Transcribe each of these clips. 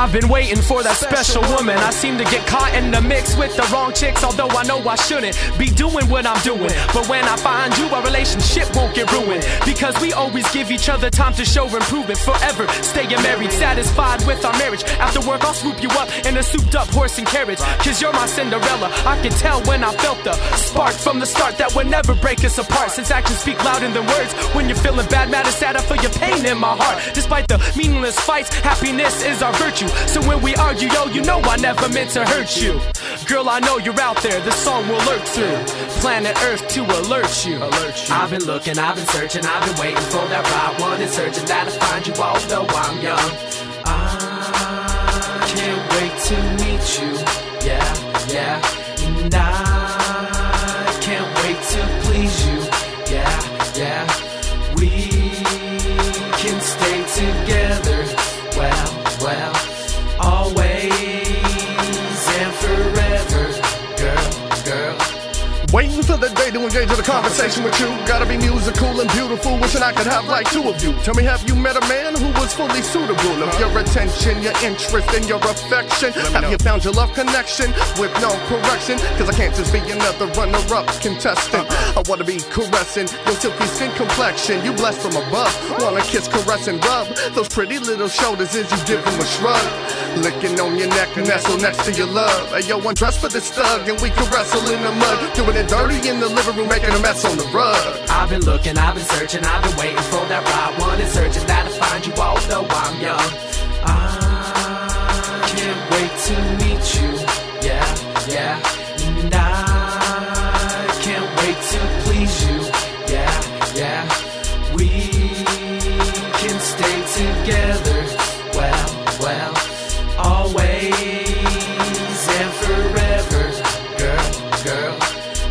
I've been waiting for that special woman. I seem to get caught in the mix with the wrong chicks, although I know I shouldn't be doing what I'm doing. But when I find you, our relationship won't get ruined. Because we always give each other time to show improvement. Forever staying married, satisfied with our marriage. After work, I'll swoop you up in a souped up horse and carriage. Cause you're my Cinderella. I can tell when I felt the spark from the start that would never break us apart. Since actions speak louder than words. When you're feeling bad, mad, or sad, I feel your pain in my heart. Despite the meaningless fights, happiness is our virtue. So when we argue, yo, you know I never meant to hurt you. Girl, I know you're out there. this song will lurk through planet Earth to alert you. Alert you. I've been looking, I've been searching, I've been waiting for that right one and searching that I find you, although I'm young. I can't wait to meet you. Yeah, yeah. And I can't wait to please you. Always Waiting for the day to engage in a conversation with you. Gotta be musical and beautiful, wishing I could have like two of you. Tell me, have you met a man who was fully suitable of your attention, your interest, and your affection? Have you found your love connection with no correction? Cause I can't just be another runner up contestant. I wanna be caressing your silky skin complexion. You blessed from above. Wanna kiss, caress, and rub those pretty little shoulders as you give them a shrug. Licking on your neck and nestle next to your love. Hey, yo, undress for this thug and we can wrestle in the mud. Doing it dirty in the living room, making a mess on the rug. I've been looking, I've been searching, I've been waiting for that right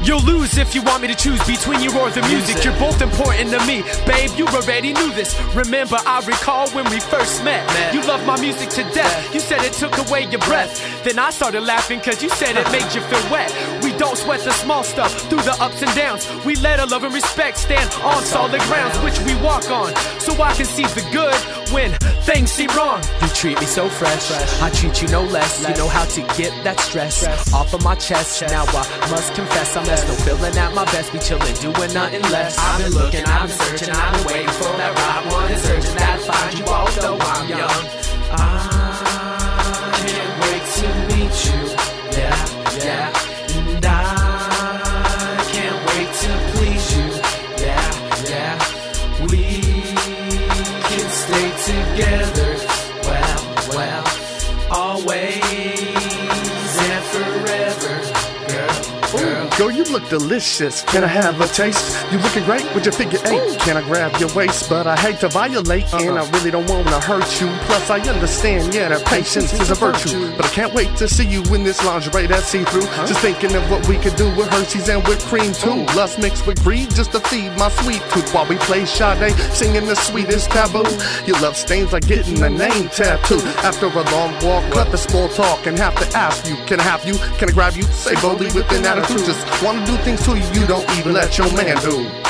You'll lose if you want me to choose between you or the music. You're both important to me, babe. You already knew this. Remember, I recall when we first met. You loved my music to death. You said it took away your breath. Then I started laughing because you said it made you feel wet. We don't sweat the small stuff through the ups and downs. We let our love and respect stand on solid grounds, which we walk on. So I can see the good when things seem wrong. You treat me so fresh. I treat you no less. You know how to get that stress off of my chest. Now I must confess I'm less no feeling at my best. Be chilling, doing nothing less. I've been looking, I've been searching, I've been waiting for that right one searching that I find you. Although I'm young, stay girl, you look delicious. Can I have a taste? You looking great with your figure eight. Can I grab your waist? But I hate to violate, and I really don't want to hurt you. Plus, I understand, yeah, that patience is a virtue. But I can't wait to see you in this lingerie that's see through. Just thinking of what we could do with Hershey's and whipped cream too. Lust mixed with greed just to feed my sweet tooth while we play Sade, singing the sweetest taboo. Your love stains like getting a name tattoo. After a long walk, cut the small talk and have to ask you, can I have you? Can I grab you? Say boldly with an attitude. Just wanna do things to you you don't even let your man do.